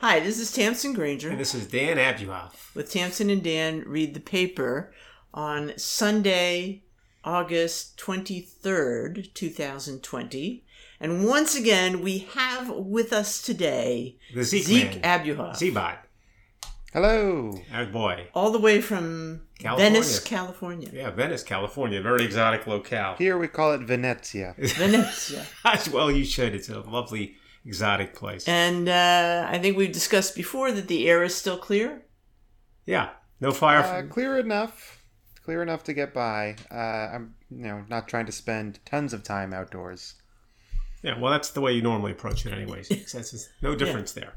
Hi, this is Tamsin Granger. And this is Dan Abuhoff. With Tamsin and Dan read the paper on Sunday, August 23rd, 2020. And once again, we have with us today the Zeke, Zeke Abuhoff. Zebot. Hello. Our boy. All the way from California. Venice, California. Yeah, Venice, California. Very exotic locale. Here we call it Venezia. Venezia. well, you should. It's a lovely, exotic place. And uh, I think we've discussed before that the air is still clear. Yeah. No fire. Uh, clear enough. Clear enough to get by. Uh, I'm, you know, not trying to spend tons of time outdoors. Yeah, well, that's the way you normally approach it, anyways. There's no difference yeah. there.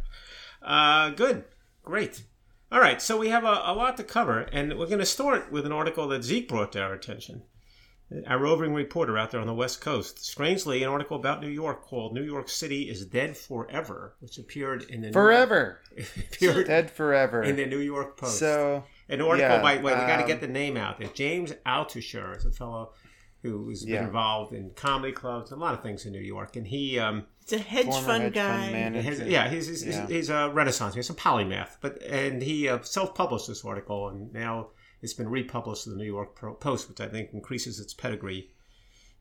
Uh, good, great. All right, so we have a, a lot to cover, and we're going to start with an article that Zeke brought to our attention. Our roving reporter out there on the West Coast. Strangely, an article about New York called "New York City is Dead Forever," which appeared in the forever New York, appeared dead forever in the New York Post. So an article yeah, by wait, we got to um, get the name out there. James Altucher is a fellow who's Yeah. been involved in comedy clubs, a lot of things in New York, and he. Um, It's a hedge fund hedge guy. fund manager. has, yeah, he's he's, Yeah. he's a Renaissance. He's a polymath, but and he uh, self-published this article, and now it's been republished in the New York Post, which I think increases its pedigree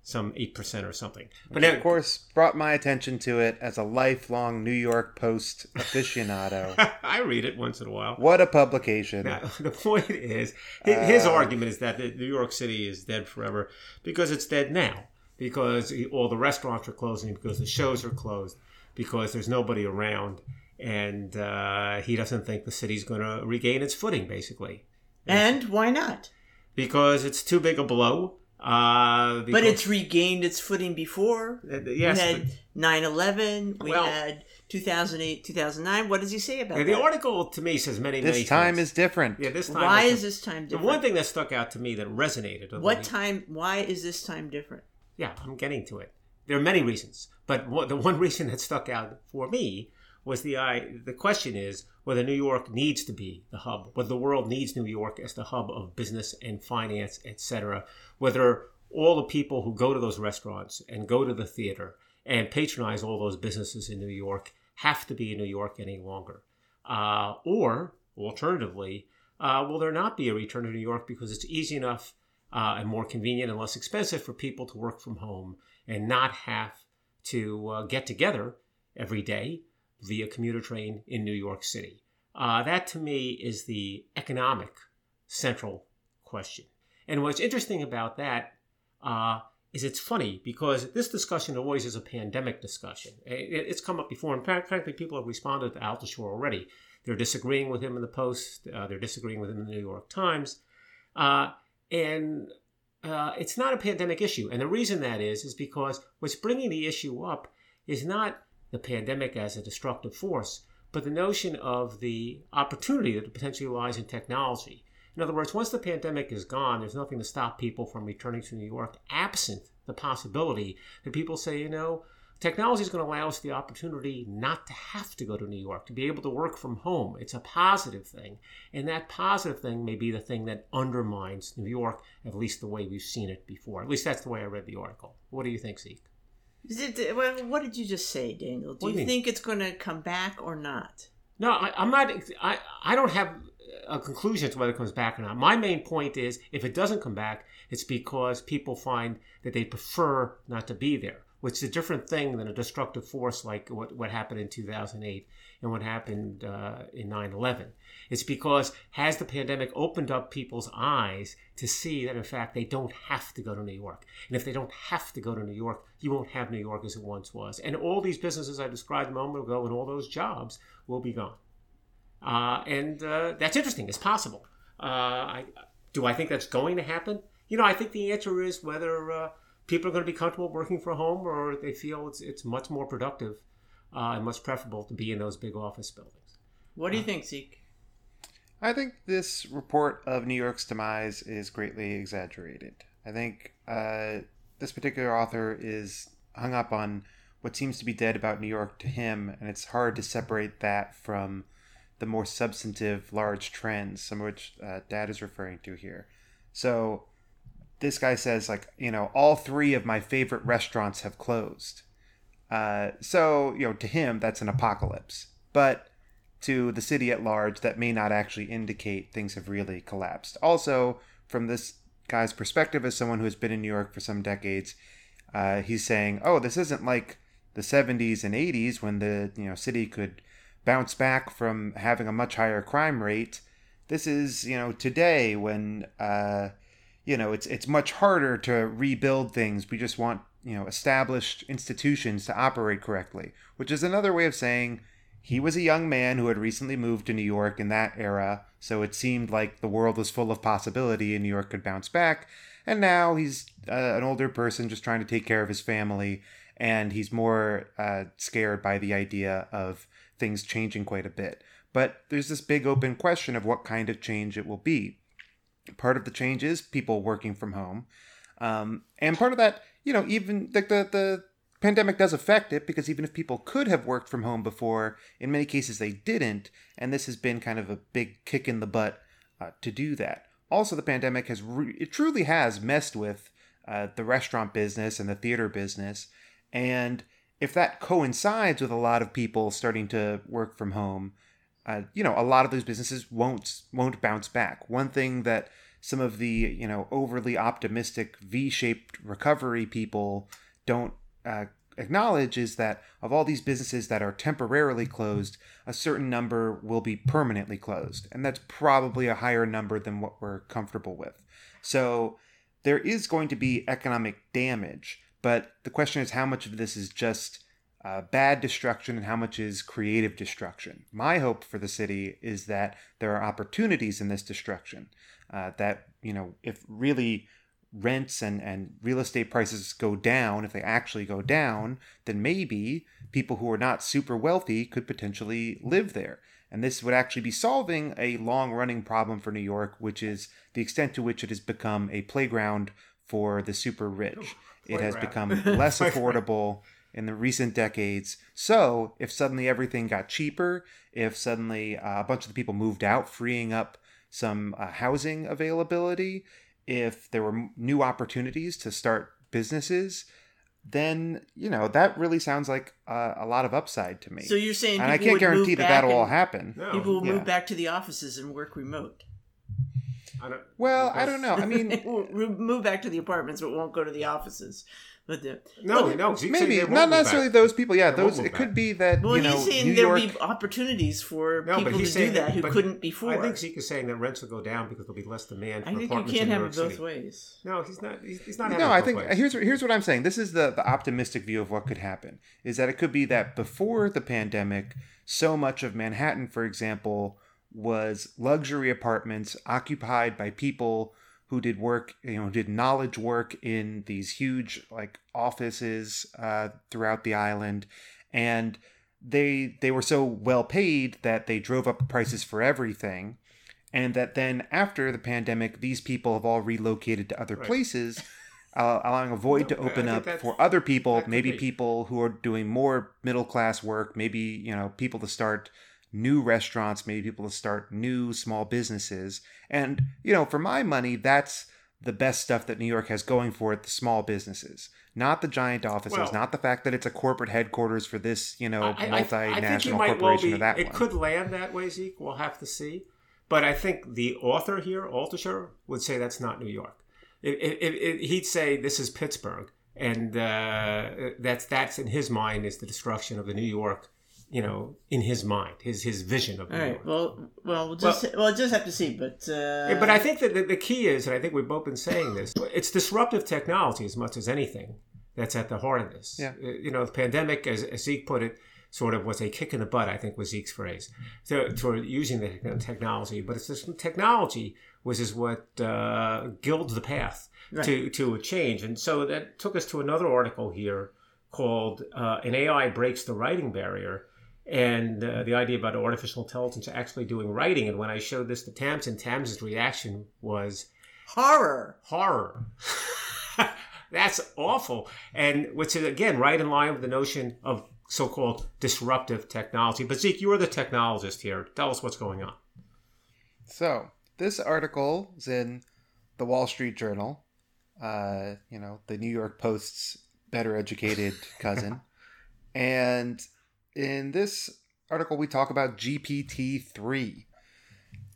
some eight percent or something. But now, of course, brought my attention to it as a lifelong New York Post aficionado. I read it once in a while. what a publication! Now, the point is, his, his Uh, argument is that New York City is dead forever because it's dead now. Because all the restaurants are closing, because the shows are closed, because there's nobody around, and uh, he doesn't think the city's going to regain its footing, basically. And why not? Because it's too big a blow. Uh, But it's regained its footing before. Uh, yes, we had but- 9 11, we Well- had 2008, 2009. What does he say about Yeah, the that? article to me says many, many This time things. is different. yeah, this time. Why is is this time the different? one thing that stuck out to me that resonated? what he- time? Why is this time different? Yeah, I'm getting to it. There are many reasons, but one, the one reason that stuck out for me was the I. The question is whether New York needs to be the hub, whether the world needs New York as the hub of business and finance, etc. Whether all the people who go to those restaurants and go to the theater and patronize all those businesses in New York have to be in New York any longer, uh, or alternatively, uh, will there not be a return to New York because it's easy enough uh, and more convenient and less expensive for people to work from home and not have to uh, get together every day via commuter train in New York City. Uh, that to me is the economic central question. And what's interesting about that uh, is it's funny because this discussion always is a pandemic discussion. It- it's come up before, and frankly, people have responded to Altucher already. They're disagreeing with him in the Post. Uh, they're disagreeing with him in the New York Times. Uh, and uh, it's not a pandemic issue. And the reason that is, is because what's bringing the issue up is not the pandemic as a destructive force, but the notion of the opportunity that potentially lies in technology. In other words, once the pandemic is gone, there's nothing to stop people from returning to New York, absent the possibility that people say, you know, technology is going to allow us the opportunity not to have to go to New York, to be able to work from home. It's a positive thing. And that positive thing may be the thing that undermines New York, at least the way we've seen it before. At least that's the way I read the article. What do you think, Zeke? It, well, what did you just say, Daniel? Do you think it's going to come back or not? No, I, I'm not. I, I don't have a conclusion as to whether it comes back or not. My main point is if it doesn't come back, it's because people find that they prefer not to be there, which is a different thing than a destructive force like what, what happened in 2008 and what happened uh, in 9 11. It's because has the pandemic opened up people's eyes to see that in fact they don't have to go to New York. And if they don't have to go to New York, you won't have New York as it once was. And all these businesses I described a moment ago and all those jobs will be gone. Uh, and uh, that's interesting. It's possible. Uh, I, do I think that's going to happen? You know, I think the answer is whether uh, people are going to be comfortable working from home or they feel it's, it's much more productive uh, and much preferable to be in those big office buildings. What do you think, Zeke? I think this report of New York's demise is greatly exaggerated. I think uh, this particular author is hung up on what seems to be dead about New York to him, and it's hard to separate that from the more substantive, large trends, some of which uh, Dad is referring to here. So this guy says, like, you know, all three of my favorite restaurants have closed. Uh, so, you know, to him, that's an apocalypse. But to the city at large that may not actually indicate things have really collapsed. Also, from this guy's perspective as someone who has been in New York for some decades, uh, he's saying, "Oh, this isn't like the 70s and 80s when the you know city could bounce back from having a much higher crime rate. This is you know today when uh, you know it's it's much harder to rebuild things. We just want you know established institutions to operate correctly, which is another way of saying." He was a young man who had recently moved to New York in that era, so it seemed like the world was full of possibility and New York could bounce back. And now he's uh, an older person just trying to take care of his family, and he's more uh, scared by the idea of things changing quite a bit. But there's this big open question of what kind of change it will be. Part of the change is people working from home. Um, and part of that, you know, even like the, the pandemic does affect it because even if people could have worked from home before, in many cases they didn't, and this has been kind of a big kick in the butt uh, to do that. Also, the pandemic has re- it truly has messed with uh, the restaurant business and the theater business, and if that coincides with a lot of people starting to work from home, uh, you know, a lot of those businesses won't won't bounce back. One thing that some of the you know overly optimistic V-shaped recovery people don't uh, acknowledge is that of all these businesses that are temporarily closed, a certain number will be permanently closed. And that's probably a higher number than what we're comfortable with. So there is going to be economic damage, but the question is how much of this is just uh, bad destruction and how much is creative destruction. My hope for the city is that there are opportunities in this destruction. Uh, that, you know, if really rents and, and real estate prices go down, if they actually go down, then maybe people who are not super wealthy could potentially live there. And this would actually be solving a long running problem for New York, which is the extent to which it has become a playground for the super rich. It has become less affordable in the recent decades. So, if suddenly everything got cheaper, if suddenly uh, a bunch of the people moved out, freeing up some uh, housing availability, if there were new opportunities to start businesses, then you know that really sounds like uh, a lot of upside to me. So you're saying, and I can't guarantee that that'll all happen. No. People will Yeah. move back to the offices and work remote. I don't, Well, I don't know. I mean, They will move back to the apartments, but won't go to the offices. But the, no, well, no. Zeke's maybe they won't necessarily back. those people. Yeah, They those. move It could back. be that Well, you know he's saying New there'll York. be opportunities for No, people to he's do that who couldn't before. I think Zeke is saying that rents will go down because there'll be less demand for I think you apartments can't in have New it York both City. ways. No, he's not. He's, he's not. No, I think ways. here's here's what I'm saying. This is the the optimistic view of what could happen. Is that it could be that before the pandemic, so much of Manhattan, for example, was luxury apartments occupied by people who did work, you know, did knowledge work in these huge like offices uh, throughout the island, and they they were so well paid that they drove up prices for everything, and that then after the pandemic, these people have all relocated to other Right. places. Uh, allowing a void No, to open up for other people, maybe be. people who are doing more middle class work, maybe you know people to start new restaurants, maybe people to start new small businesses. And, you know, for my money, that's the best stuff that New York has going for it the small businesses, not the giant offices, Well- not the fact that it's a corporate headquarters for this, you know, I- I- I- multinational I think you might well corporation be, or that It one. could land that way, Zeke. We'll have to see. But I think the author here, Altucher, would say that's not New York. It, it, it- he'd say this is Pittsburgh, and uh, that's that's in his mind is the destruction of the New York. You know, in his mind, his his vision of All right. Well, well, we'll just well, just have to see. But uh, Yeah, but I think that the, the key is, and I think we've both been saying this, it's disruptive technology as much as anything that's at the heart of this. Yeah. Uh, You know, the pandemic, as, as Zeke put it, sort of was a kick in the butt, I think was Zeke's phrase, to, using the technology. But it's this technology which is what uh, gilds the path Right. to, to a change. And so that took us to another article here called uh, An AI Breaks the Writing Barrier. And uh, the idea about artificial intelligence actually doing writing. And when I showed this to Tamsin, Tamsin's reaction was horror. horror. That's awful. And which is, again, right in line with the notion of so called disruptive technology. But Zeke, you are the technologist here. Tell us what's going on. So this article is in the Wall Street Journal, uh, you know, the New York Post's better educated cousin. and in this article, we talk about GPT 3.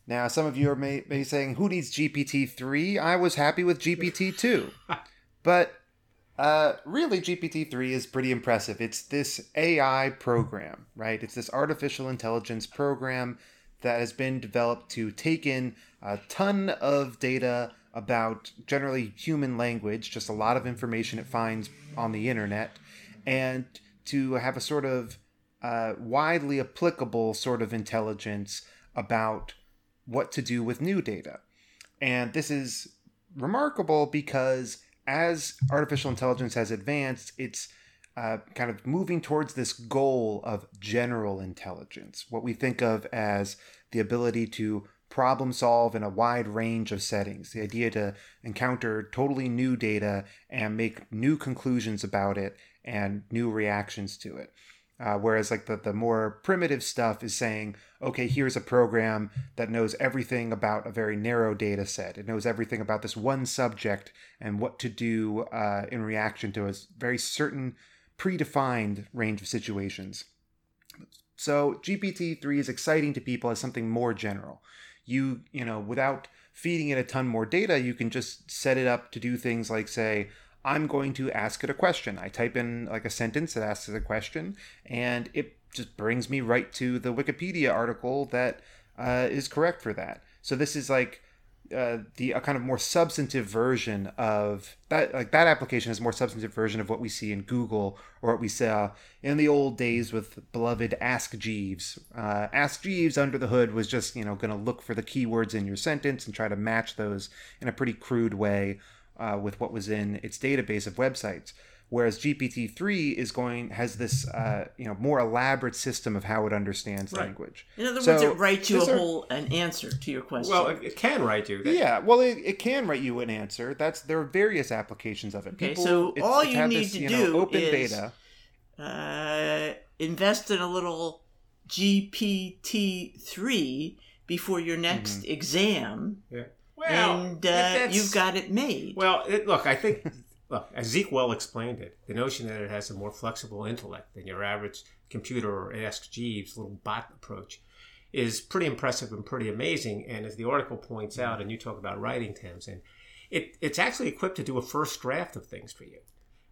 Now, some of you are may, may be saying, who needs GPT 3? I was happy with GPT 2. but uh, really, GPT 3 is pretty impressive. It's this AI program, right? It's this artificial intelligence program that has been developed to take in a ton of data about generally human language, just a lot of information it finds on the internet, and to have a sort of uh, widely applicable sort of intelligence about what to do with new data. And this is remarkable because as artificial intelligence has advanced, it's uh, kind of moving towards this goal of general intelligence, what we think of as the ability to problem solve in a wide range of settings, the idea to encounter totally new data and make new conclusions about it and new reactions to it. Uh, whereas like the, the more primitive stuff is saying okay here's a program that knows everything about a very narrow data set. It knows everything about this one subject and what to do uh, in reaction to a very certain predefined range of situations. So gpt-3 is exciting to people as something more general. You you know without feeding it a ton more data you can just set it up to do things like say I'm going to ask it a question. I type in like a sentence that asks it a question, and it just brings me right to the Wikipedia article that uh, is correct for that. So this is like uh, the a kind of more substantive version of that. Like that application is more substantive version of what we see in Google or what we saw in the old days with beloved Ask Jeeves. Uh, Ask Jeeves under the hood was just you know going to look for the keywords in your sentence and try to match those in a pretty crude way uh, with what was in its database of websites. Whereas GPT-3 is going has this uh, you know more elaborate system of how it understands Right. language. In other So, words, it writes you a these are- whole an answer to your question. Well, it, it can write you. That- Yeah, well, it, it can write you an answer. That's there are various applications of it. Okay, so it's- all it's you need this, to you know, do open is- beta. uh, invest in a little GPT three before your next Mm-hmm. exam, Yeah. Well, and uh, you've got it made. Well, it, look, I think, look, as Zeke well explained it, the notion that it has a more flexible intellect than your average computer or Ask Jeeves little bot approach is pretty impressive and pretty amazing. And as the article points out, and you talk about writing, Tamsin, it, it's actually equipped to do a first draft of things for you.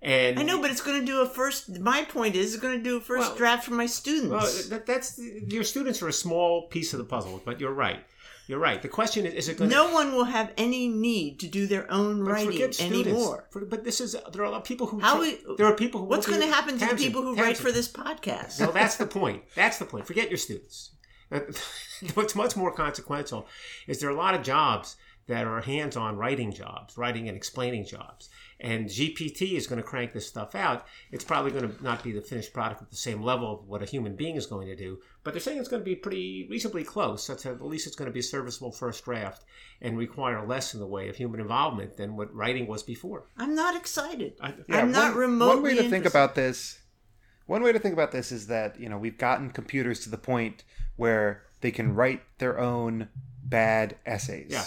And I know, but it's going to do a first. My point is, it's going to do a first Well- draft for my students. Well, that, that's your students are a small piece of the puzzle, but you're right. You're right. The question is: Is it going to? no one will have any need to do their own writing anymore. For- but this is there are a lot of people who How we- there are people who What's going to happen to the people who write for this podcast? No, that's the point. That's the point. Forget your students. Uh, what's much more consequential is there are a lot of jobs that are hands-on writing jobs, writing and explaining jobs. And GPT is going to crank this stuff out. It's probably going to not be the finished product at the same level of what a human being is going to do, but they're saying it's going to be pretty reasonably close. Such that at least it's going to be a serviceable first draft and require less in the way of human involvement than what writing was before. I'm not excited. I, I'm not one, remotely One way to think about this, one way to think about this is that you know we've gotten computers to the point where they can write their own bad essays. Yeah.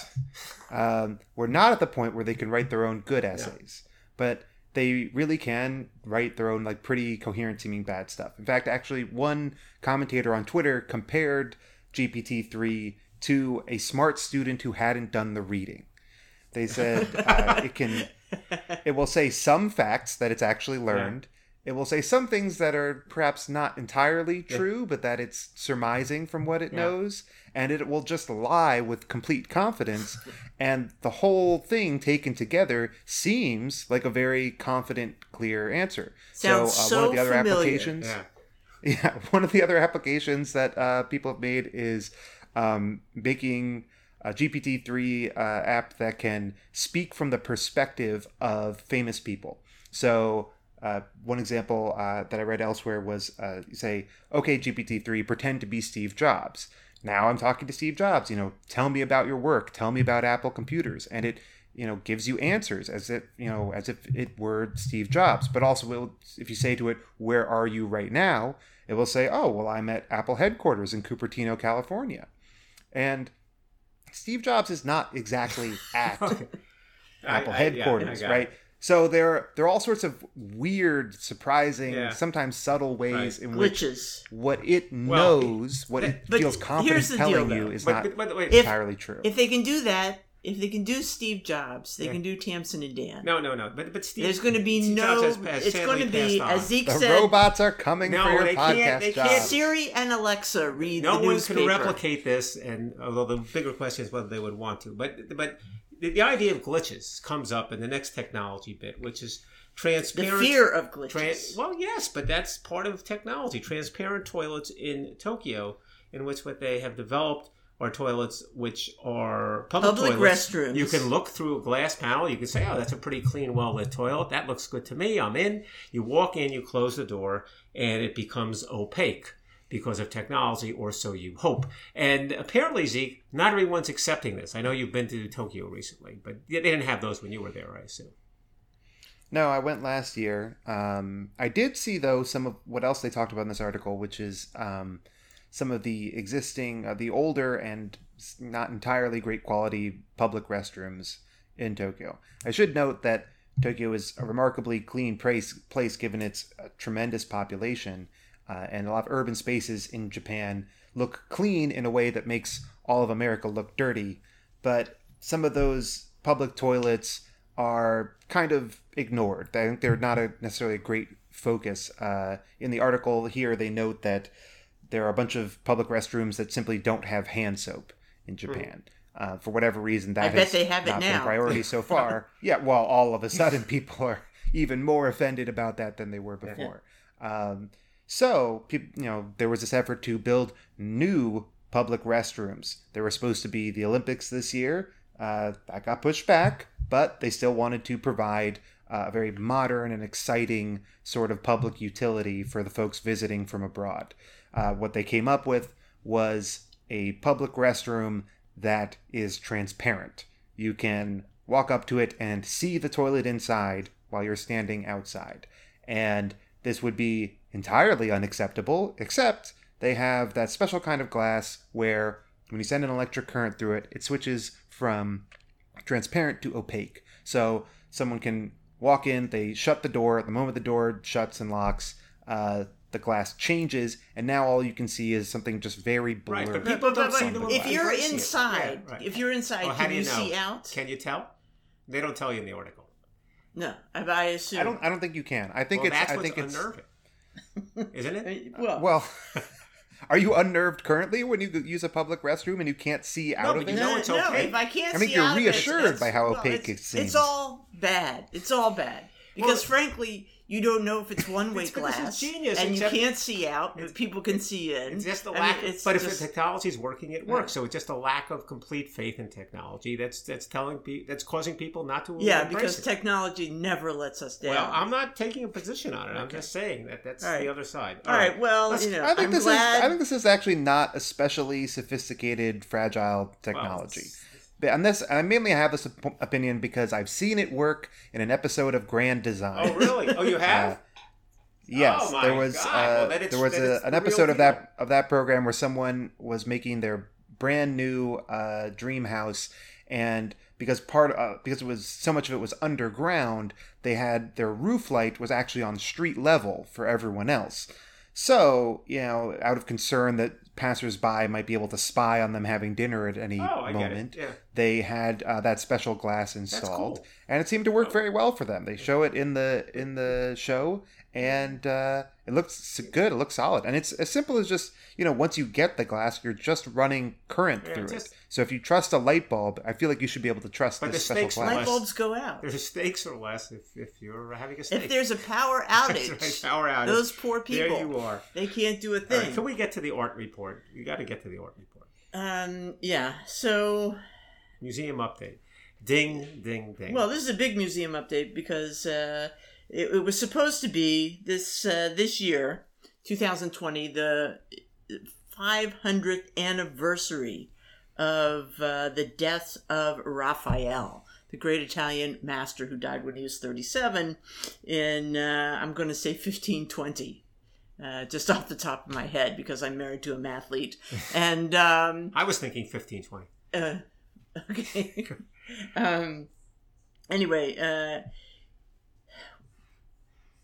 Um, we're not at the point where they can write their own good essays, but they really can write their own like pretty coherent seeming bad stuff. In fact, actually, one commentator on Twitter compared GPT three to a smart student who hadn't done the reading. They said uh, it can it will say some facts that it's actually learned. It will say some things that are perhaps not entirely true, but that it's surmising from what it Yeah. knows, and it will just lie with complete confidence. and the whole thing taken together seems like a very confident, clear answer. Sounds so, uh, so one of the other familiar. applications. yeah. Yeah, one of the other applications that uh, people have made is um, making a GPT-3 uh, app that can speak from the perspective of famous people. So uh, one example uh, that I read elsewhere was uh, you say, "Okay, GPT-3, pretend to be Steve Jobs." Now I'm talking to Steve Jobs. You know, tell me about your work. Tell me about Apple computers, and it you know gives you answers as if you know as if it were Steve Jobs. But also, will if you say to it, "Where are you right now?" It will say, "Oh, well, I'm at Apple headquarters in Cupertino, California," and Steve Jobs is not exactly at Apple I- yeah, headquarters, I got right? it. So there, there are all sorts of weird, surprising, Yeah. sometimes subtle ways Right. in which Glitches. what it Well, knows, what it but feels confident telling deal, you is But, not but, but wait, If- entirely true. If they can do that, if they can do Steve Jobs, they Yeah. can do Tamsin and Dan. no, no, no. But but Steve, There's going to be Steve no. Jobs has- has it's going to be, passed on. as Zeke the said, robots are coming No, for your they can't- podcast they can't- Siri and Alexa read no the one newspaper. can replicate this, and although the bigger question is whether they would want to, but but the, the idea of glitches comes up in the next technology bit, which is transparent. The fear of glitches. Well, yes, but that's part of technology. Transparent toilets in Tokyo, in which what they have developed are toilets which are public, Public toilets. restrooms. You can look through a glass panel. You can say, "Oh, that's a pretty clean, well lit toilet. That looks good to me. I'm in." You walk in, you close the door, and it becomes opaque because of technology, or so you hope. And apparently, Zeke, not everyone's accepting this. I know you've been to Tokyo recently, but they didn't have those when you were there, I assume. No, I went last year. Um, I did see though some of what else they talked about in this article, which is um, some of the existing, uh, the older and not entirely great quality public restrooms in Tokyo. I should note that Tokyo is a remarkably clean place, place given its uh, tremendous population, uh, and a lot of urban spaces in Japan look clean in a way that makes all of America look dirty. But some of those public toilets are kind of ignored. I think they're not a necessarily a great focus. Uh, in the article here, they note that there are a bunch of public restrooms that simply don't have hand soap in Japan. Uh, for whatever reason, that I bet they have it not been now. a priority so far. yeah, well, all of a sudden, people are even more offended about that than they were before. Um, so, you know, there was this effort to build new public restrooms. There were supposed to be the Olympics this year. Uh, that got pushed back, but they still wanted to provide uh, a very modern and exciting sort of public utility for the folks visiting from abroad. Uh, what they came up with was a public restroom that is transparent. You can walk up to it and see the toilet inside while you're standing outside. And this would be entirely unacceptable, except they have that special kind of glass where when you send an electric current through it, it switches from transparent to opaque. So someone can walk in, they shut the door. At the moment the door shuts and locks, uh, the glass changes, and now all you can see is something just very blurry. Right, but People, Don't see but the if you're inside, Yeah, right. if you're inside, Oh, how can do you, you know? see out? Can you tell? They don't tell you in the article. No, I, I assume. I don't. I don't think you can. I think well, it's. that's I what's think it's. unnerving, isn't it? Well, uh, Well, are you unnerved currently when you use a public restroom and you can't see out but of you it? know no, it's no, okay. if I can't I think see you're out of it, reassured it's- by how well, opaque it's, it seems. It's all bad. It's all bad because, Well, frankly, you don't know if it's one-way It's it's glass, genius, and you can't see out, but people can see in. It's just a I mean, lack. it's but if the technology is working, it works. So it's just a lack of complete faith in technology. That's that's telling pe- that's causing people not to yeah, because it. technology never lets us down. Well, I'm not taking a position on it. I'm just saying that that's All right. the other side. all right. Well, you know, I think am this glad. is. I think this is actually not especially sophisticated, fragile technology. it's- But and this, I mainly I have this op- opinion because I've seen it work in an episode of Grand Design. Oh, really? Oh, you have? Uh, Yes, Oh, my there was God. uh, Well, there was a, an episode of that of that program where someone was making their brand new uh, dream house, and because part uh, because it was so much of it was underground, they had their roof light was actually on street level for everyone else. So you know, out of concern that passersby might be able to spy on them having dinner at any oh, moment. Yeah. They had uh, that special glass installed, cool. and it seemed to work very well for them. They show it in the in the show, and uh, it looks good. It looks solid, and it's as simple as just you know once you get the glass, you're just running current Yeah, through just- it. So if you trust a light bulb, I feel like you should be able to trust But this the special stakes glass. Light bulbs go out. There's stakes are less if, if you're having a steak. If there's a power outage, right, power outage. those poor people. There people, you are. they can't do a thing. right, can we get to the art report? You got to get to the art report. um, yeah. So, Museum update. Ding, ding, ding. well, this is a big museum update because uh, it, it was supposed to be this uh, this year, 2020, the 500th anniversary of uh, the death of Raphael, the great Italian master who died when he was 37 in, uh, I'm going to say 1520. Uh, just off the top of my head because I'm married to a mathlete. And um, I was thinking 1520. uh, okay. um, anyway, uh,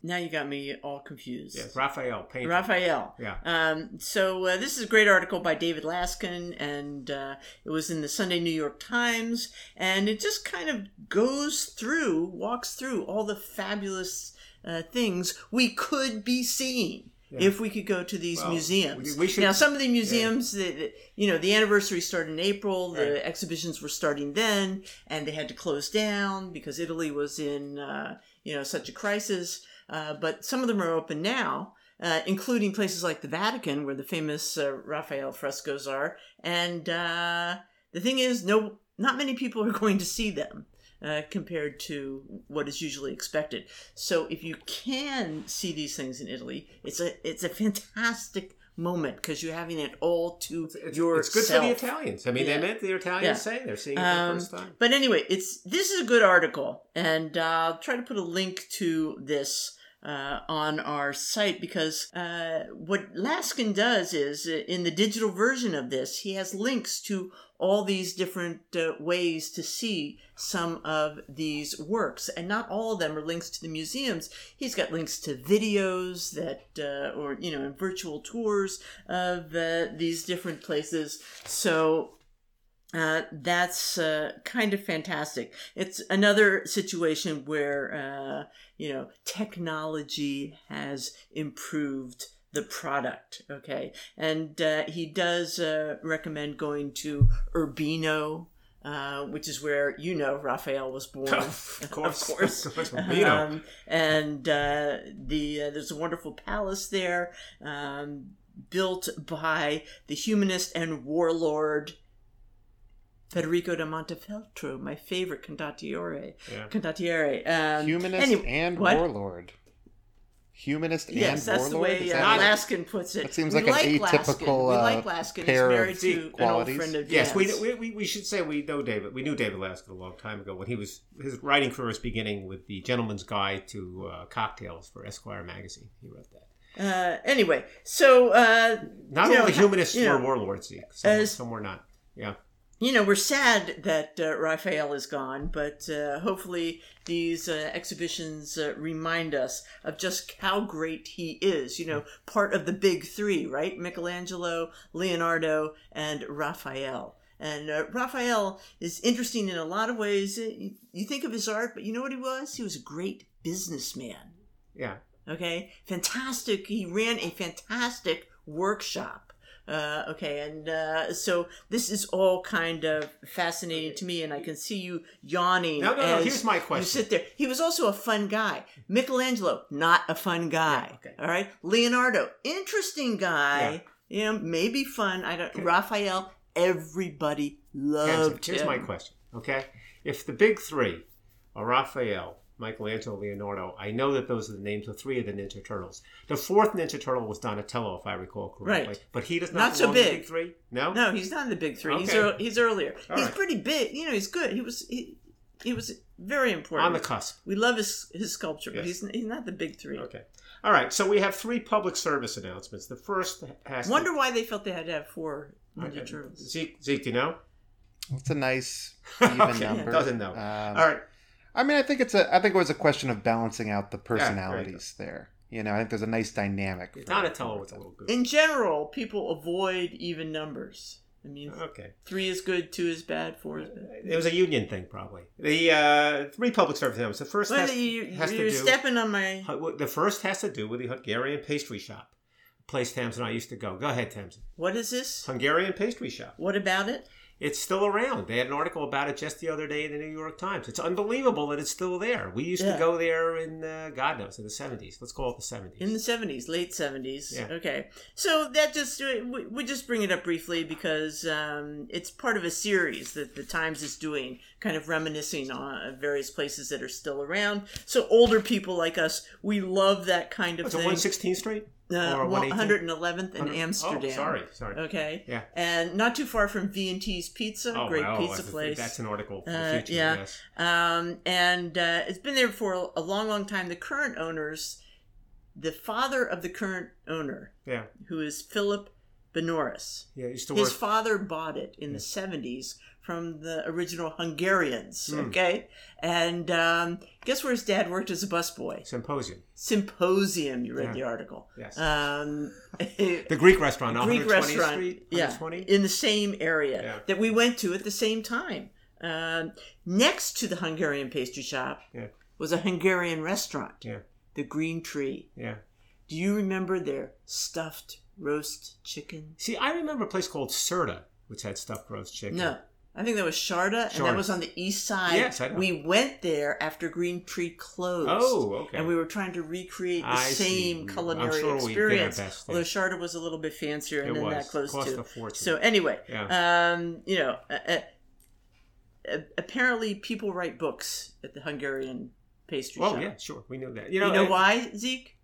now you got me all confused. Yes, Raphael painting. Raphael. Yeah. Um, so uh, this is a great article by David Laskin, and uh, it was in the Sunday New York Times, and it just kind of goes through, walks through all the fabulous uh, things we could be seeing. Yeah. If we could go to these Well, museums, we- we should- now some of the museums, that that- you know, the anniversary started in April. The Right. exhibitions were starting then, and they had to close down because Italy was in, uh, you know, such a crisis. Uh, but some of them are open now, uh, including places like the Vatican, where the famous uh, Raphael frescoes are. And uh, the thing is, no, not many people are going to see them. Uh, compared to what is usually expected, so if you can see these things in Italy, it's a it's a fantastic moment because you're having it all to It's, yourself. it's good for the Italians. I mean, Yeah. they meant the Italians Yeah. say they're seeing it for Um, the first time. But anyway, it's this is a good article, and uh, I'll try to put a link to this uh, on our site because uh, what Laskin does is uh, in the digital version of this, he has links to all these different uh, ways to see some of these works, and not all of them are links to the museums. He's got links to videos that, uh, or you know, virtual tours of uh, these different places. So uh, that's uh, kind of fantastic. It's another situation where uh, you know technology has improved the product. Okay, and uh, he does uh, recommend going to Urbino. Uh, which is where you know Raphael was born, Of course. of course. Of course, Urbino. Um, and uh, the uh, there's a wonderful palace there, um, built by the humanist and warlord Federico da Montefeltro, my favorite condottiere. Yeah. Condottiere. Um, Humanist anyway- and what? warlord. Humanist Yes, and that's the warlord. way Is uh, that- Laskin puts it. That seems We like an Laskin. atypical, We uh, like Laskin. He's pair of married to an old qualities. friend of Yes, we, we, we, we should say we know David. We knew David Laskin a long time ago when he was his writing career was beginning with the Gentleman's Guide to uh, Cocktails for Esquire magazine. He wrote that. Uh, anyway, so uh, Not You all know, the humanists you know, were warlords. see. Some, as- some were not. Yeah. You know, we're sad that uh, Raphael is gone, but uh, hopefully these uh, exhibitions uh, remind us of just how great he is. You know, part of the big three, right? Michelangelo, Leonardo, and Raphael. And uh, Raphael is interesting in a lot of ways. You you think of his art, but you know what he was? He was a great businessman. Yeah. Okay, fantastic. He ran a fantastic workshop. Uh, okay, and uh, so this is all kind of fascinating to me, and I can see you yawning. No, no, no, here's my question. You sit there. He was also a fun guy. Michelangelo, not a fun guy. Yeah, okay. All right, Leonardo, interesting guy. Yeah. You know, maybe fun. I don't. Okay. Raphael, everybody loved here's him. my question. Okay, if the big three are Raphael, Michelangelo, Leonardo, I know that those are the names of three of the Ninja Turtles. The fourth Ninja Turtle was Donatello, if I recall correctly. Right. But he does not, Not so belong to the big. big three. No. No, he's not in the big three. He's Okay. he's earlier. All he's right. pretty big. You know, he's good. He was he, he was very important. On the cusp. We love his his sculpture, but Yes. he's he's not the big three. Okay. All right. So we have three public service announcements. The first has Wonder to, why they felt they had to have four Ninja Okay. Turtles. Zeke, Zeke, do you know? It's a nice even Okay, number. doesn't know. Um, All right. I mean, I think it's a. I think it was a question of balancing out the personalities there. You know, I think there's a nice dynamic. for- Donatello was a little good. In general, people avoid even numbers. I mean, Okay. three is good, two is bad, four is bad. It was a union thing, probably. The uh, three public service announcements. The first Well, has, you, has to you're do. stepping on my. The first has to do with the Hungarian pastry shop, place Tamsin and I used to go. Go ahead, Tamsin. What is this? Hungarian pastry shop. What about it? It's still around. They had an article about it just the other day in the New York Times. It's unbelievable that it's still there. We used Yeah. to go there in uh, God knows in the seventies. Let's call it the seventies. In the seventies, late seventies. Yeah. Okay, so that just we, we just bring it up briefly because um, it's part of a series that the Times is doing, kind of reminiscing on various places that are still around. So older people like us, we love that kind of thing. one Sixteenth Street Uh, or 111th in Amsterdam. Oh, sorry, sorry. Okay. Yeah. And not too far from V and T's Pizza, Oh, great wow, pizza that's a- place. That's an article for the Uh, future. yeah. Yes. Um, and uh, it's been there for a, a long, long time. The current owners, the father of the current owner, Yeah. who is Philip Binioris. Yeah, used to His work. father bought it in the 70s from the original Hungarians, Hmm. okay? And um, guess where his dad worked as a busboy? Symposium. Symposium, you read Yeah. the article. Yes. Um, the Greek restaurant, Greek restaurant, Street, yeah, 120. in the same area Yeah. that we went to at the same time. Um, next to the Hungarian pastry shop Yeah. was a Hungarian restaurant, Yeah. the Green Tree. Yeah. Do you remember their stuffed roast chicken? See, I remember a place called Serta, which had stuffed roast chicken. No. I think that was Sharda, and that was on the east side. Yes, I know. We went there after Green Tree closed. Oh, okay. And we were trying to recreate the I see. same I'm culinary sure we did our experience. Although. Sharda was a little bit fancier, and It then was. that closed Cost too. a fortune. So anyway, Yeah. um, you know, uh, uh, apparently people write books at the Hungarian pastry shop. Oh shop. yeah, sure. We know that. You You know, know, uh, why, Zeke?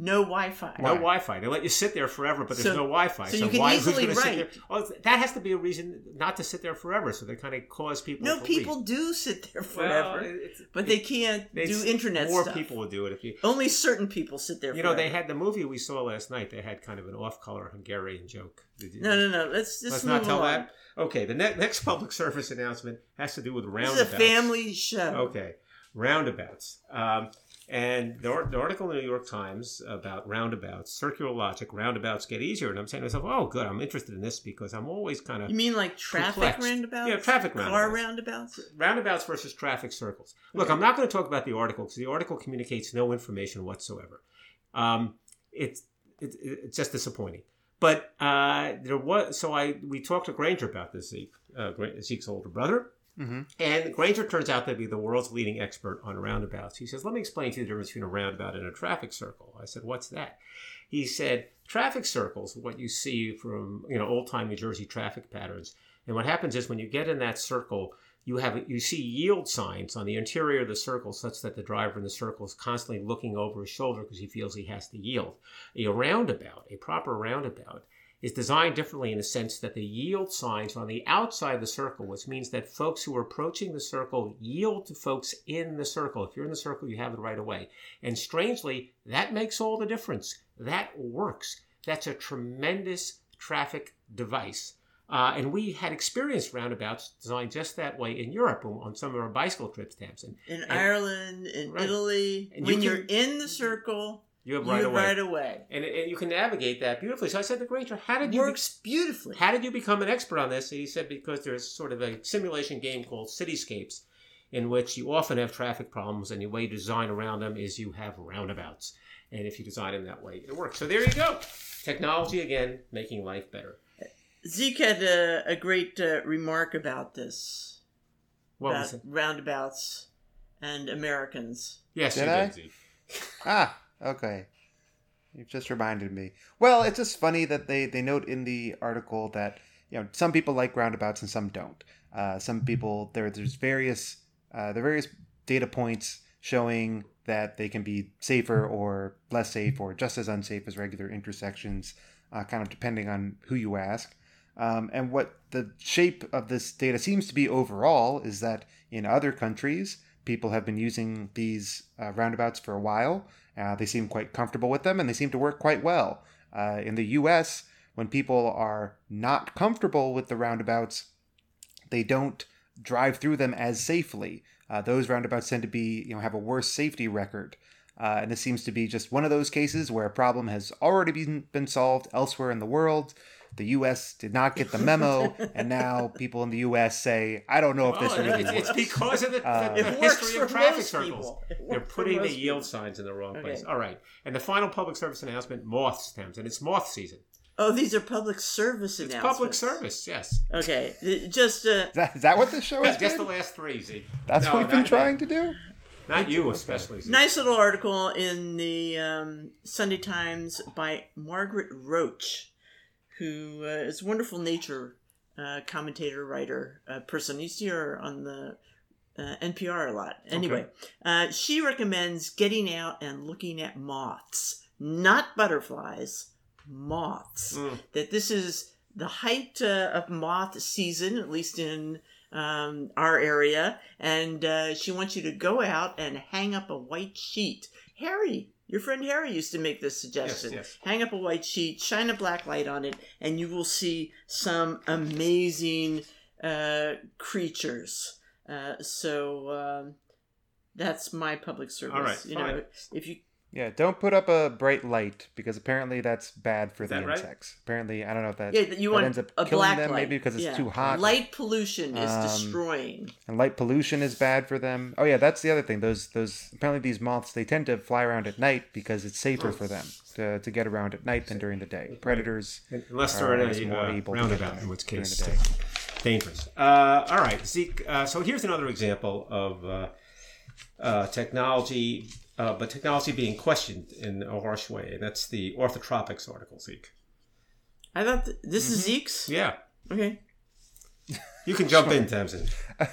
No Wi-Fi. No Why? Wi-Fi. They let you sit there forever, but there's So- no Wi-Fi. so you can why, easily who's write. Sit there? Oh, that has to be a reason not to sit there forever. So they kind of cause people. No, to people leave. do sit there forever, it's- but they can't do internet More stuff. people would do it if you. Only certain people sit there. You know, they had the movie we saw last night. They had kind of an off-color Hungarian joke. No, no, no. Let's just Let's move not tell along. that. Okay, the ne- next public service announcement has to do with roundabouts. This roundabouts. is a family show. Okay, roundabouts. Um, and the, the article in the New York Times about roundabouts, circular logic, roundabouts get easier. And I'm saying to myself, oh, good, I'm interested in this because I'm always kind of You mean like traffic Perplexed. roundabouts? Yeah, traffic Car roundabouts. roundabouts. roundabouts versus traffic circles. Look, I'm not going to talk about the article because the article communicates no information whatsoever. Um, it's it, it's just disappointing. But uh, there was so I we talked to Granger about this Zeke, uh, Zeke's older brother, hmm and Granger turns out to be the world's leading expert on roundabouts. He says, "Let me explain to you the difference between a roundabout and a traffic circle." I said, "What's that?" He said, "Traffic circles, what you see from you know old time New Jersey traffic patterns, and what happens is when you get in that circle." You have you see yield signs on the interior of the circle, such that the driver in the circle is constantly looking over his shoulder because he feels he has to yield. A roundabout, a proper roundabout, is designed differently in the sense that the yield signs are on the outside of the circle, which means that folks who are approaching the circle yield to folks in the circle. If you're in the circle, you have it right away. And strangely, that makes all the difference. That works. That's a tremendous traffic device. Uh, and we had experienced roundabouts designed just that way in Europe on some of our bicycle trips, Tamsin. In And- Ireland, in Right. Italy, And when you are in the circle, You have right right away. right away. And, and you can navigate that beautifully. So I said to Granger, how did you Works beautifully. How did you become an expert on this? And he said because there's sort of a simulation game called Cityscapes, in which you often have traffic problems, and the way to design around them is you have roundabouts. And if you design them that way, it works. So there you go. Technology again, making life better. Zeke had a, a great uh, remark about this, What about was it? roundabouts and Americans. Yes, Did you I? did, Zeke. Ah, okay. You've just reminded me. Well, it's just funny that they, they note in the article that you know some people like roundabouts and some don't. Uh, some people there there's various uh, there are various data points showing that they can be safer or less safe or just as unsafe as regular intersections, uh, kind of depending on who you ask. Um, and what the shape of this data seems to be overall is that in other countries, people have been using these uh, roundabouts for a while. Uh, they seem quite comfortable with them and they seem to work quite well. Uh, in the US, when people are not comfortable with the roundabouts, they don't drive through them as safely. Uh, those roundabouts tend to be, you know, have a worse safety record. Uh, and this seems to be just one of those cases where a problem has already been, been solved elsewhere in the world. The U.S. did not get the memo, and now people in the U.S. say, "I don't know if this Oh, really it's, it's because of the, Uh, the, It history of traffic circles. They're putting the most yield people. signs in the wrong Okay. place. All right. And the final public service announcement, moth stems, and it's moth season. Oh, these are public service It's announcements. public service, yes. Okay, just uh, Is that, is that what this show is? Just the last three, Z. That's No, what we've been not- trying to do. Not you, especially. Z. nice little article in the um, Sunday Times by Margaret Roach, who uh, is a wonderful nature uh, commentator, writer, uh, person. You see her on the uh, NPR a lot. Anyway, uh, she recommends getting out and looking at moths, not butterflies, moths. Mm. That this is the height uh, of moth season, at least in um, our area, and uh, she wants you to go out and hang up a white sheet. Harry Your friend Harry used to make this suggestion. yes. Hang up a white sheet, shine a black light on it, and you will see some amazing uh, creatures. Uh, so um, that's my public service. All right, you know, if you Yeah, don't put up a bright light because apparently that's bad for Is the that right? insects. Apparently, I don't know if that, yeah, you that want ends up a killing black them light. maybe because it's Yeah. too hot. Light pollution is Um, destroying. and light pollution is bad for them. Oh yeah, that's the other thing. Those those apparently these moths they tend to fly around at night because it's safer for them to, to get around at night than during the day. Predators. Unless they're in it's more a uh, able roundabout, in which case the day. dangerous. Uh, all right, Zeke. Uh, so here's another example of uh, uh, technology, uh, but technology being questioned in a harsh way, and that's the orthotropics article, Zeke. I thought th- this Mm-hmm. is Zeke's. Yeah, Okay. you can jump in, Tamsin.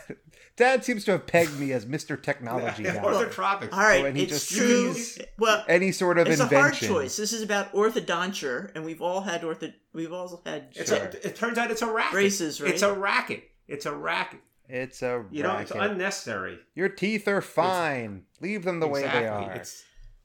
Dad seems to have pegged me as Mr. Technology guy. orthotropics. All right, and he it's just true. Well, Any sort of it's invention. a hard choice. This is about orthodonture, and we've all had ortho. We've all had Sure. a, it turns out it's a racket. Braces, right? It's a racket. It's a racket. It's a You know, it's unnecessary. Your teeth are fine. Leave them the way they are. It's,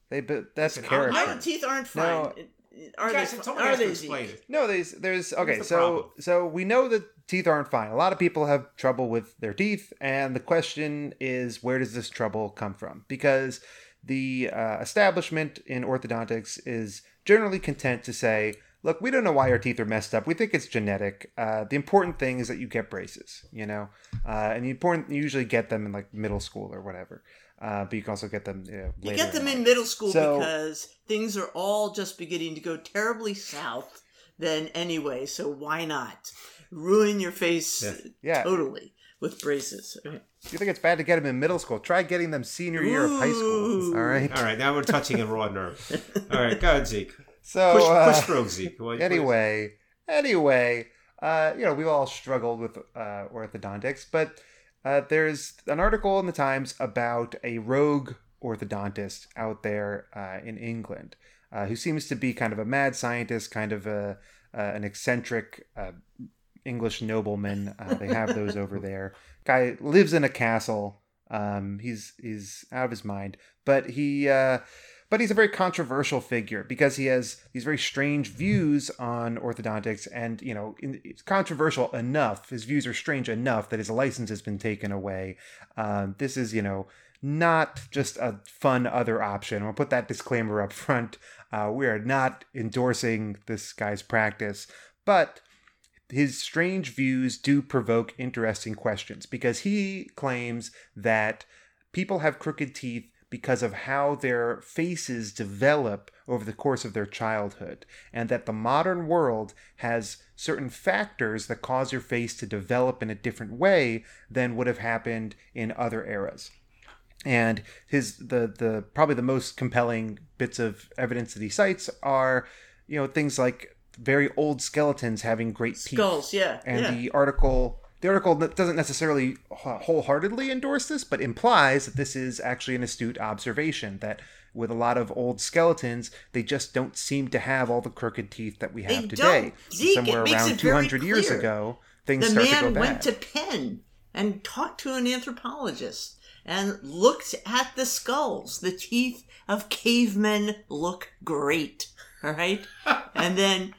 They but that's Listen, character. My teeth aren't fine. No. It- it- Are guys, they? Are they? explain it. No, there's there's okay. the So problem? so we know that teeth aren't fine. A lot of people have trouble with their teeth, and the question is, where does this trouble come from? Because the uh, establishment in orthodontics is generally content to say, look, we don't know why our teeth are messed up. We think it's genetic. Uh, the important thing is that you get braces, you know, uh, and the important you usually get them in like middle school or whatever. Uh, but you can also get them. You, know, You get them life. in middle school So- because things are all just beginning to go terribly south. Then anyway, so why not ruin your face Yeah. Yeah. totally with braces? Okay. You think it's bad to get them in middle school? Try getting them senior year of high school. All right. All right, now we're touching a raw nerve. All right, go ahead, Zeke. So Push, uh, push stroke, Zeke. What- anyway, anyway, uh, you know, we've all struggled with uh, orthodontics, but uh, there's an article in the Times about a rogue orthodontist out there uh, in England uh, who seems to be kind of a mad scientist, kind of a uh, an eccentric uh, English nobleman. Uh, they have those over there. Guy lives in a castle. Um, he's he's out of his mind, but he. But he's a very controversial figure because he has these very strange views on orthodontics and you know it's controversial enough his views are strange enough that his license has been taken away. Um, this is you know not just a fun other option. I'll put that disclaimer up front. Uh, we are not endorsing this guy's practice but his strange views do provoke interesting questions because he claims that people have crooked teeth because of how their faces develop over the course of their childhood, and that the modern world has certain factors that cause your face to develop in a different way than would have happened in other eras. And his the the probably the most compelling bits of evidence that he cites are, you know, things like very old skeletons having great teeth Skulls, yeah, and yeah. the article the article doesn't necessarily wholeheartedly endorse this but implies that this is actually an astute observation that with a lot of old skeletons they just don't seem to have all the crooked teeth that we have They today don't. Zeke, somewhere around it very 200 years ago things the start to go man went to Penn and talked to an anthropologist and looked at the skulls. The teeth of cavemen look great. All right, and then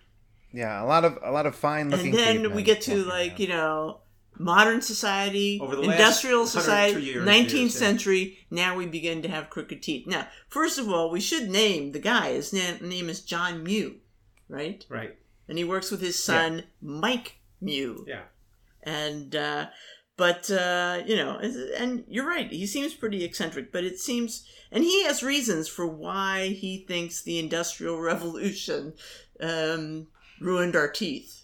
yeah a lot of a lot of fine looking and then we get to like you know modern society, industrial society, years, 19th years, yeah. century. Now we begin to have crooked teeth. Now, first of all, we should name the guy. His na- name is John Mew, right? Right. And he works with his son Mike Mew. Yeah. And uh, but uh, you know, and you're right. He seems pretty eccentric, but it seems, and he has reasons for why he thinks the Industrial Revolution um, ruined our teeth.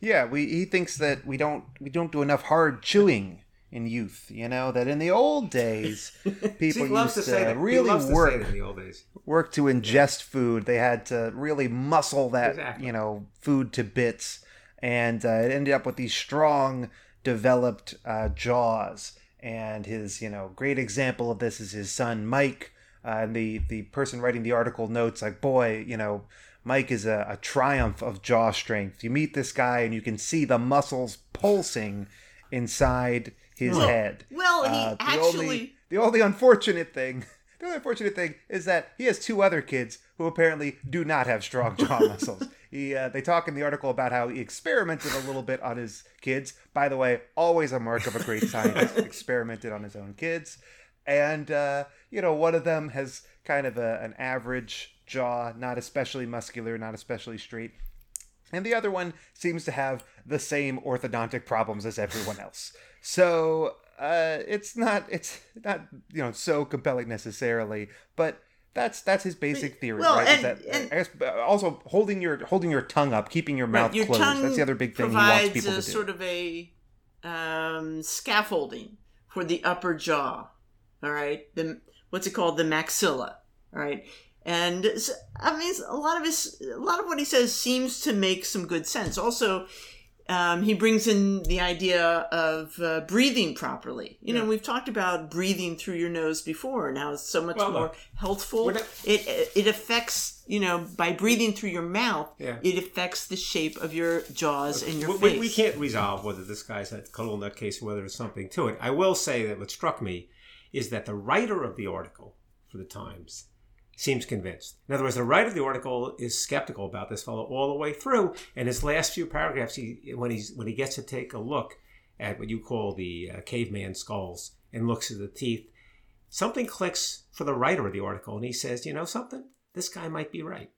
Yeah, we he thinks that we don't we don't do enough hard chewing in youth. You know that in the old days, people used to to, really work to in the old days. work to ingest food. They had to really muscle that Exactly. you know food to bits, and uh, it ended up with these strong, developed uh, jaws. And his you know great example of this is his son Mike. Uh, and the the person writing the article notes like, boy, you know. Mike is a, a triumph of jaw strength. You meet this guy and you can see the muscles pulsing inside his Well- head. well, he Uh, the actually- only, the only unfortunate thing The only unfortunate thing is that he has two other kids who apparently do not have strong jaw muscles. He, uh, they talk in the article about how he experimented a little bit on his kids. By the way, always a mark of a great scientist. experimented on his own kids, and uh, you know, one of them has kind of a, an average jaw, not especially muscular, not especially straight. And the other one seems to have the same orthodontic problems as everyone else. So uh, it's not it's not you know so compelling necessarily, but that's that's his basic theory, Well, right? and- that, and- I guess, also holding your holding your tongue up, keeping your mouth your closed. That's the other big thing he provides wants people a to do. sort of a um, scaffolding for the upper jaw. All right, the what's it called? The maxilla. All right, and I mean, a lot of his, a lot of what he says seems to make some good sense. Also. Um, he brings in the idea of uh, breathing properly. You know, we've talked about breathing through your nose before, Now it's so much Well, more look, healthful. not- It it affects you know by breathing through your mouth. Yeah. It affects the shape of your jaws and your we, face. we, we can't resolve whether this guy's had a total nutcase or whether there's something to it. I will say that what struck me is that the writer of the article for the Times seems convinced. In other words, the writer of the article is skeptical about this fellow all the way through. And his last few paragraphs, he when he's when he gets to take a look at what you call the uh, caveman skulls and looks at the teeth, something clicks for the writer of the article, and he says, "You know something? This guy might be right."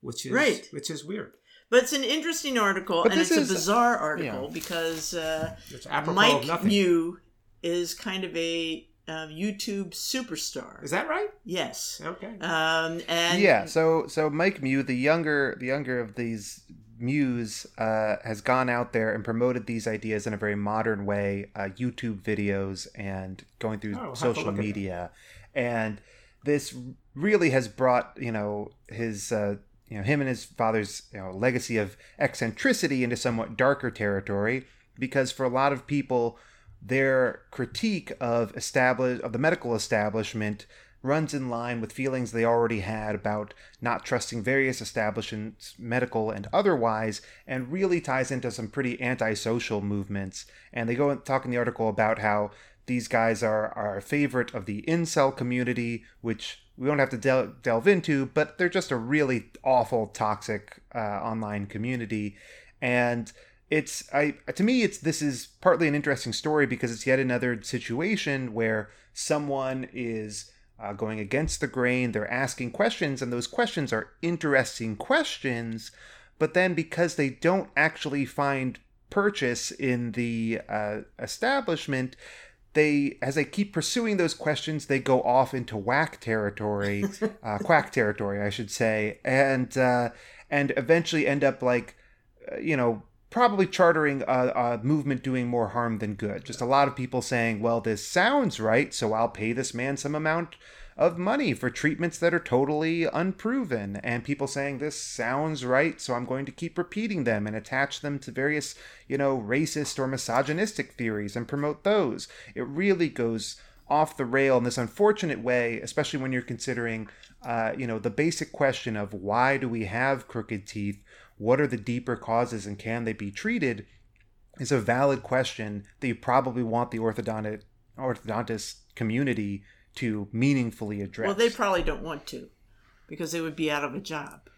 Which is Right. which is weird. But it's an interesting article, But and it's is- a bizarre article yeah. because uh, It's apropos of Mike nothing. Mew is kind of a uh, YouTube superstar. Is that right? yes. Okay. Um, and yeah, so so Mike Mew, the younger the younger of these Mews, uh, has gone out there and promoted these ideas in a very modern way, uh, YouTube videos and going through Oh, I'll have to social look at that. media, and this really has brought you know his uh, you know him and his father's you know legacy of eccentricity into somewhat darker territory because for a lot of people their critique of establish of the medical establishment runs in line with feelings they already had about not trusting various establishments, medical and otherwise, and really ties into some pretty antisocial movements. And they go and talk in the article about how these guys are, are a favorite of the incel community, which we don't have to del- delve into, but they're just a really awful, toxic uh, online community. And it's I to me it's this is partly an interesting story because it's yet another situation where someone is uh, going against the grain. They're asking questions, and those questions are interesting questions. But then, because they don't actually find purchase in the uh, establishment, they, as they keep pursuing those questions, they go off into whack territory, uh, quack territory, I should say, and uh, and eventually end up like, uh, you know, probably chartering a, a movement doing more harm than good. Just a lot of people saying, well, this sounds right, so I'll pay this man some amount of money for treatments that are totally unproven. And people saying, this sounds right, so I'm going to keep repeating them and attach them to various, you know, racist or misogynistic theories and promote those. It really goes off the rail in this unfortunate way, especially when you're considering, uh, you know, the basic question of why do we have crooked teeth? What are the deeper causes and can they be treated? Is a valid question that you probably want the orthodontic orthodontist community to meaningfully address. well, they probably don't want to because they would be out of a job.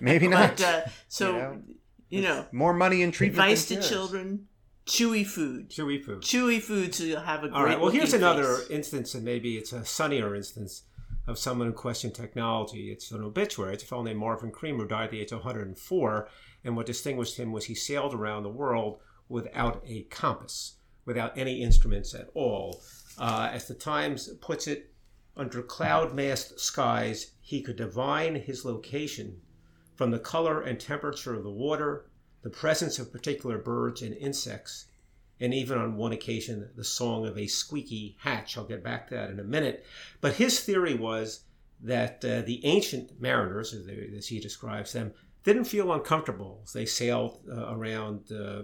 maybe not. But uh, so You know, you know, More money in treatment. advice than to cures. children: chewy food, Chewy food. chewy food to have a great. All right. Well, here's another face. instance, and maybe it's a sunnier instance of someone who questioned technology. It's an obituary. It's a fellow named Marvin Creamer, died at the age of 104. And what distinguished him was he sailed around the world without a compass, without any instruments at all. Uh, as the Times puts it, under cloud masked skies, he could divine his location from the color and temperature of the water, the presence of particular birds and insects, and even on one occasion, the song of a squeaky hatch. I'll get back to that in a minute. But his theory was that uh, the ancient mariners, as, he describes them, didn't feel uncomfortable they sailed uh, around uh,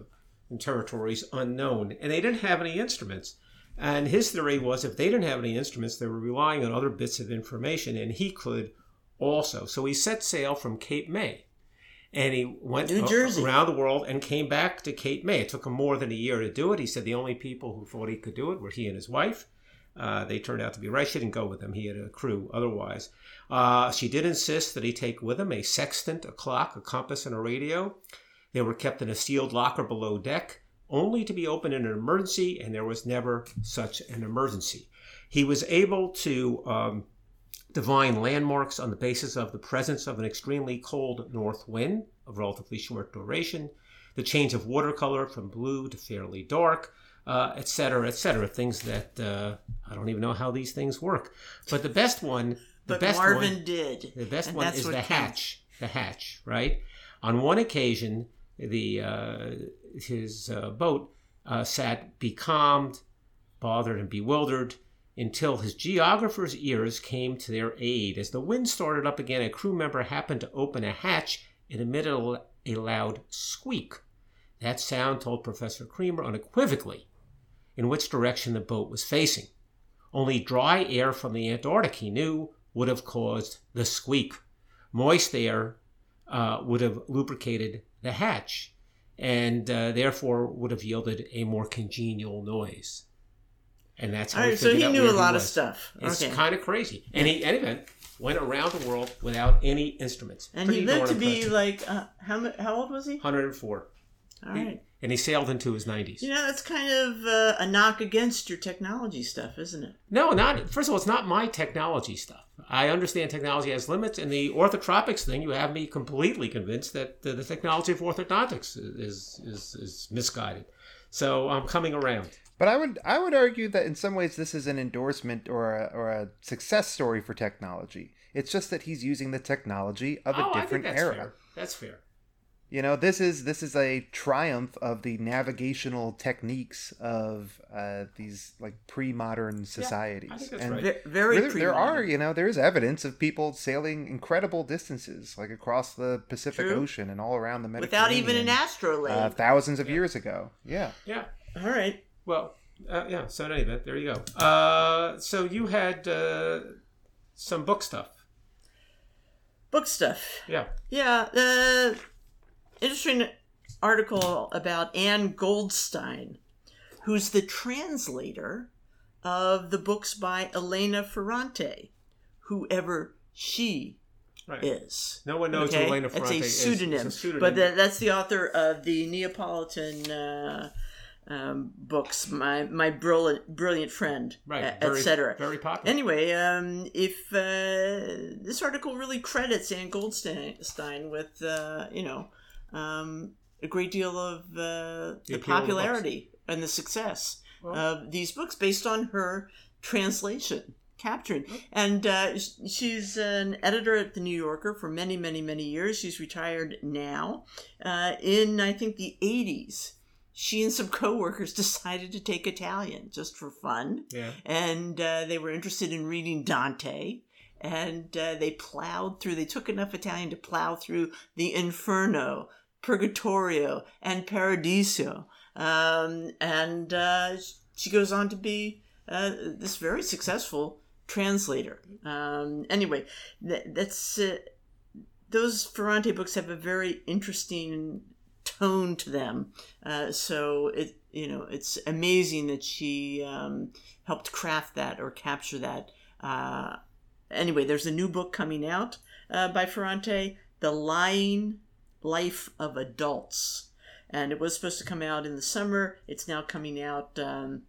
in territories unknown, and they didn't have any instruments. And his theory was if they didn't have any instruments, they were relying on other bits of information, and he could also. So he set sail from Cape May and he went New Jersey. around the world and came back to Cape May. It took him more than a year to do it. He said the only people who thought he could do it were he and his wife. Uh, they turned out to be right. She didn't go with him. He had a crew otherwise. Uh, she did insist that he take with him a sextant, a clock, a compass, and a radio. They were kept in a sealed locker below deck, only to be opened in an emergency, and there was never such an emergency. He was able to um, divine landmarks on the basis of the presence of an extremely cold north wind of relatively short duration, the change of watercolor from blue to fairly dark, etc., uh, etc. Et things that uh, I don't even know how these things work. But the best one, the but best Marvin one, did. The best one is the counts. hatch. The hatch, right? On one occasion, the uh, his uh, boat uh, sat becalmed, bothered, and bewildered until his geographer's ears came to their aid. As the wind started up again, a crew member happened to open a hatch and emitted a, loud squeak. That sound told Professor Creamer unequivocally in which direction the boat was facing. Only dry air from the Antarctic, he knew, would have caused the squeak. Moist air uh, would have lubricated the hatch and uh, therefore would have yielded a more congenial noise. And that's how All he so he knew a lot of stuff. It's okay. kind of crazy. And he, anyway, went around the world without any instruments. and he Pretty lived to be like uh, how how old was he? 104. All He- right. And he sailed into his 90s. You know, that's kind of uh, a knock against your technology stuff, isn't it? No, not first of all, it's not my technology stuff. I understand technology has limits, and the orthotropics thing, you have me completely convinced that the, the technology of orthodontics is, is is misguided. So I'm coming around. But I would I would argue that in some ways this is an endorsement or a, or a success story for technology. It's just that he's using the technology of a oh, different I think that's era. fair. That's fair. You know, this is this is a triumph of the navigational techniques of uh, these like pre-modern societies. I think that's and right. Ve- very there, there pre-modern. are, you know, there is evidence of people sailing incredible distances, like across the Pacific True. Ocean and all around the Mediterranean without even an astrolabe. uh, thousands of years ago. Yeah. Yeah. All right. Well, uh, yeah. So in any event, there you go. Uh, so you had uh, some book stuff. Book stuff. Yeah. Yeah, uh, interesting article about Ann Goldstein, who's the translator of the books by Elena Ferrante, whoever she Right. is. No one knows Okay? who Elena Ferrante a is. It's a pseudonym. but that, that's the author of the Neapolitan uh, um, books. My my brilliant brilliant friend, right. et Very, cetera. Very popular. Anyway, um, if uh, this article really credits Ann Goldstein with, uh, you know, um, a great deal of uh, the, the popularity and the success Well- of these books based on her translation captured. And uh, she's an editor at the New Yorker for many, many, many years. She's retired now. Uh, in I think the '80s, she and some coworkers decided to take Italian just for fun yeah. and uh, they were interested in reading Dante. And uh, they plowed through, they took enough Italian to plow through the Inferno, Purgatorio, and Paradiso. Um, and uh, she goes on to be uh, this very successful translator. Um, anyway, th- that's uh, those Ferrante books have a very interesting tone to them. Uh, so it you know it's amazing that she um, helped craft that or capture that. Uh, anyway, there's a new book coming out uh, by Ferrante, "The Lying Life of Adults," and it was supposed to come out in the summer. It's now coming out um,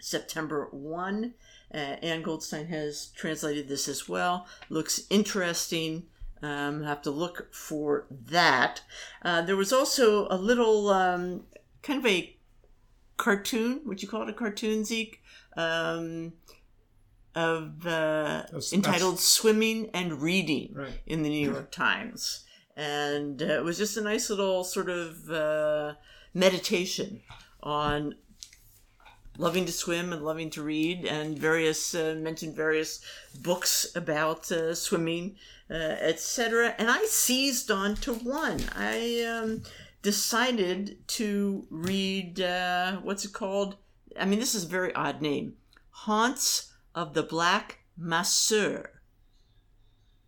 September one. Uh, Ann Goldstein has translated this as well. Looks interesting. Um, have to look for that. Uh, there was also a little um, kind of a cartoon. Would you call it a cartoon, Zeke? Um, of uh, That's- entitled "Swimming and Reading" Right. in the New York Times, and uh, it was just a nice little sort of uh, meditation on loving to swim and loving to read, and various uh, mentioned various books about uh, swimming, uh, etc. And I seized on to one. I um, decided to read uh, what's it called? I mean, this is a very odd name. Haunts of the Black Masseur,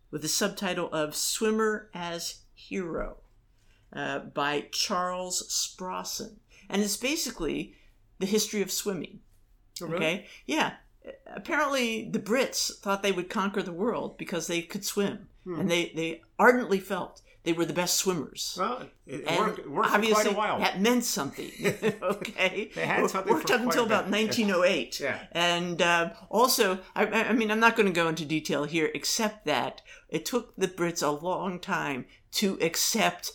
with the subtitle of Swimmer as Hero uh, by Charles Sprawson. And it's basically the history of swimming. Oh, really? Okay? Yeah. apparently the Brits thought they would conquer the world because they could swim, Hmm. and they they ardently felt they were the best swimmers. Well, it, worked, it worked for obviously, quite a while. that meant something. okay, They had something worked up until about 1908. Yeah. And uh, also, I, I mean, I'm not going to go into detail here, except that it took the Brits a long time to accept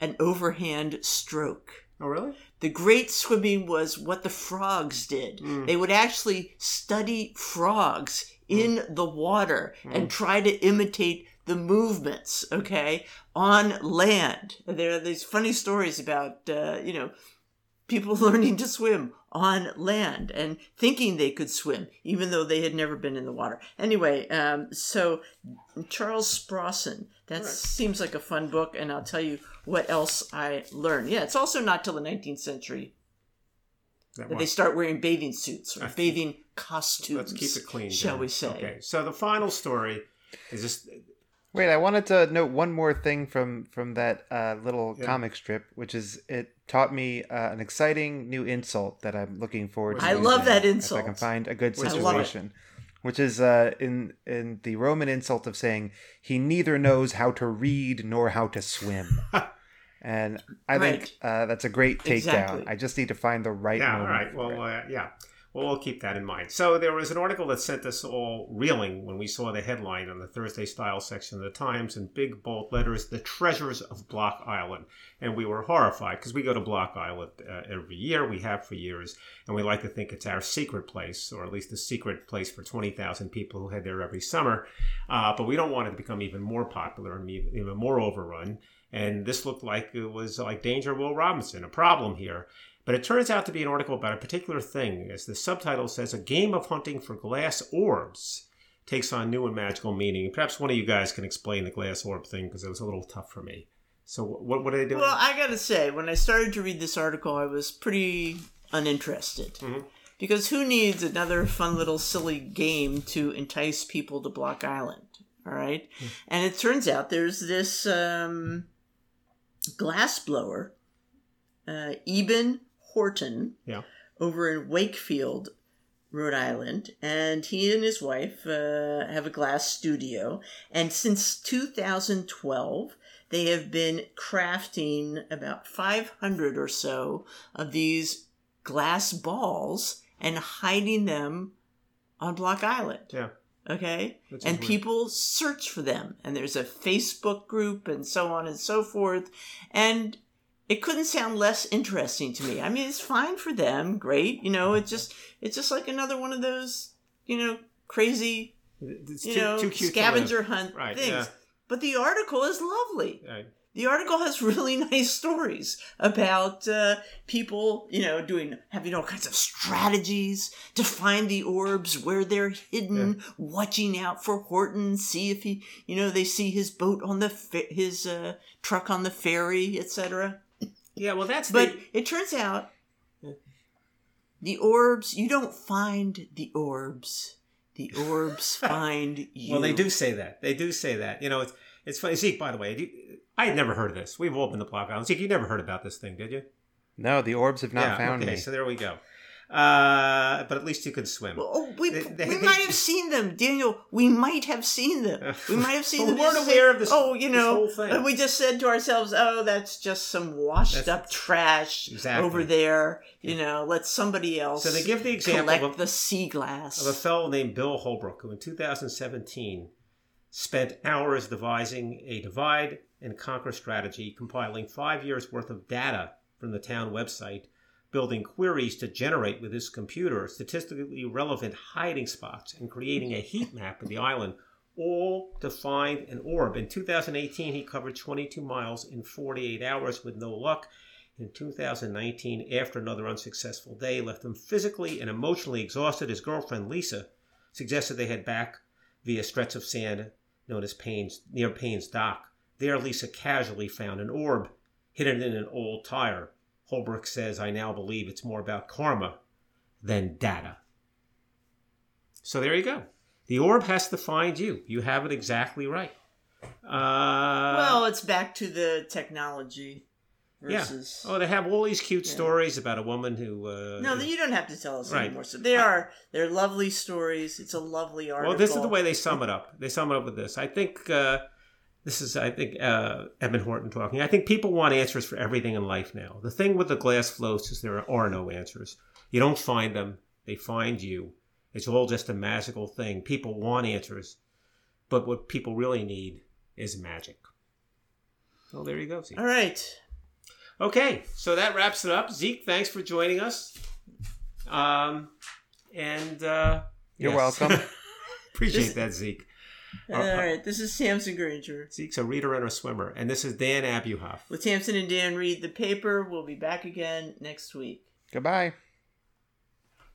an overhand stroke. oh, really? The great swimming was what the frogs did. Mm. They would actually study frogs in the water and try to imitate the movements, okay, on land. There are these funny stories about, uh, you know, people learning to swim on land and thinking they could swim, even though they had never been in the water. Anyway, um, so Charles Sprawson, that seems like a fun book, and I'll tell you what else I learned. Yeah, it's also not till the 19th century That that they start wearing bathing suits or bathing costumes. Let's keep it clean. shall then. we say? Okay. So the final story is this. Wait, I wanted to note one more thing from from that uh, little Yeah. comic strip, which is it taught me uh, an exciting new insult that I'm looking forward to. I love that insult. If I can find a good Which is situation, which is uh, in in the Roman insult of saying he neither knows how to read nor how to swim. And I think uh, that's a great takedown. Exactly. I just need to find the right Yeah. All right. Well, uh, yeah. Well, we'll keep that in mind. So there was an article that sent us all reeling when we saw the headline on the Thursday Style section of the Times in big bold letters: "The Treasures of Block Island," and we were horrified because we go to Block Island uh, every year. We have for years, and we like to think it's our secret place, or at least a secret place for twenty thousand people who head there every summer. Uh, but we don't want it to become even more popular and even more overrun. And this looked like it was like Danger Will Robinson, a problem here. But it turns out to be an article about a particular thing. As the subtitle says, a game of hunting for glass orbs takes on new and magical meaning. Perhaps one of you guys can explain the glass orb thing because it was a little tough for me. So what, what are they doing? Well, I gotta say, when I started to read this article, I was pretty uninterested. Mhm. Because who needs another fun little silly game to entice people to Block Island? All right? Hmm. And it turns out there's this um, glass blower, uh, Eben Horton, Yeah. over in Wakefield, Rhode Island, and he and his wife uh, have a glass studio. And since 2012, they have been crafting about 500 or so of these glass balls and hiding them on Block Island. yeah. Okay? Is And weird. people search for them. And there's a Facebook group and so on and so forth. And it couldn't sound less interesting to me. I mean, it's fine for them, great. You know, it's just it's just like another one of those, you know, crazy, It's you too, know, too cute scavenger hunt Right, things. yeah. But the article is lovely. Right. The article has really nice stories about uh, people, you know, doing having all kinds of strategies to find the orbs where they're hidden, watching out for Horton, see if he, you know, they see his boat on the fe- his uh, truck on the ferry, etc. Yeah, well, that's But the, it turns out the orbs you don't find the orbs. The orbs find you. Well, they do say that. They do say that. You know, it's it's funny. Zeke, by the way, you, I had never heard of this. We've all been to Block Island. Zeke, you never heard about this thing, did you? No, the orbs have not yeah. found okay, me. so there we go. Uh, but at least you could swim. Oh, we, They- they- we they- might have seen them, Daniel. We might have seen them. We might have seen them. we weren't aware say, of this- Oh, you know, whole thing. we just said to ourselves, "Oh, that's just some washed-up trash Exactly. over there." You know, let somebody else. So they give the example of- the sea glass. of a fellow named Bill Holbrook, who in 2017 spent hours devising a divide and conquer strategy, compiling five years worth of data from the town website, building queries to generate with his computer statistically relevant hiding spots, and creating a heat map of the island, all to find an orb. In 2018, he covered 22 miles in 48 hours with no luck. In 2019, after another unsuccessful day left him physically and emotionally exhausted, his girlfriend Lisa suggested they head back via stretch of sand known as Payne's near Payne's Dock. There, Lisa casually found an orb hidden in an old tire. Holbrook says, "I now believe it's more about karma than data." So there you go. The orb has to find you. You have it exactly right. Uh, well, it's back to the technology. versus. Yeah. Oh, they have all these cute stories about a woman who. Uh, No, you don't have to tell us Right. anymore. So they are they're lovely stories. It's a lovely article. Well, this is the way they sum it up. They sum it up with this. I think uh, this is, I think, uh, Edmund Horton talking. I think people want answers for everything in life now. The thing with the glass floats is there are no answers. You don't find them; they find you. It's all just a magical thing. People want answers, but what people really need is magic. Well, there you go. Zeke. All right. Okay, so that wraps it up. Zeke, thanks for joining us. Um, and uh, You're yes. welcome. Appreciate that, Zeke. Uh, uh, All right. This is Tamsin Granger. Zeke's a reader and a swimmer, and this is Dan Abuhoff. With Tamsin and Dan read the paper. We'll be back again next week. Goodbye.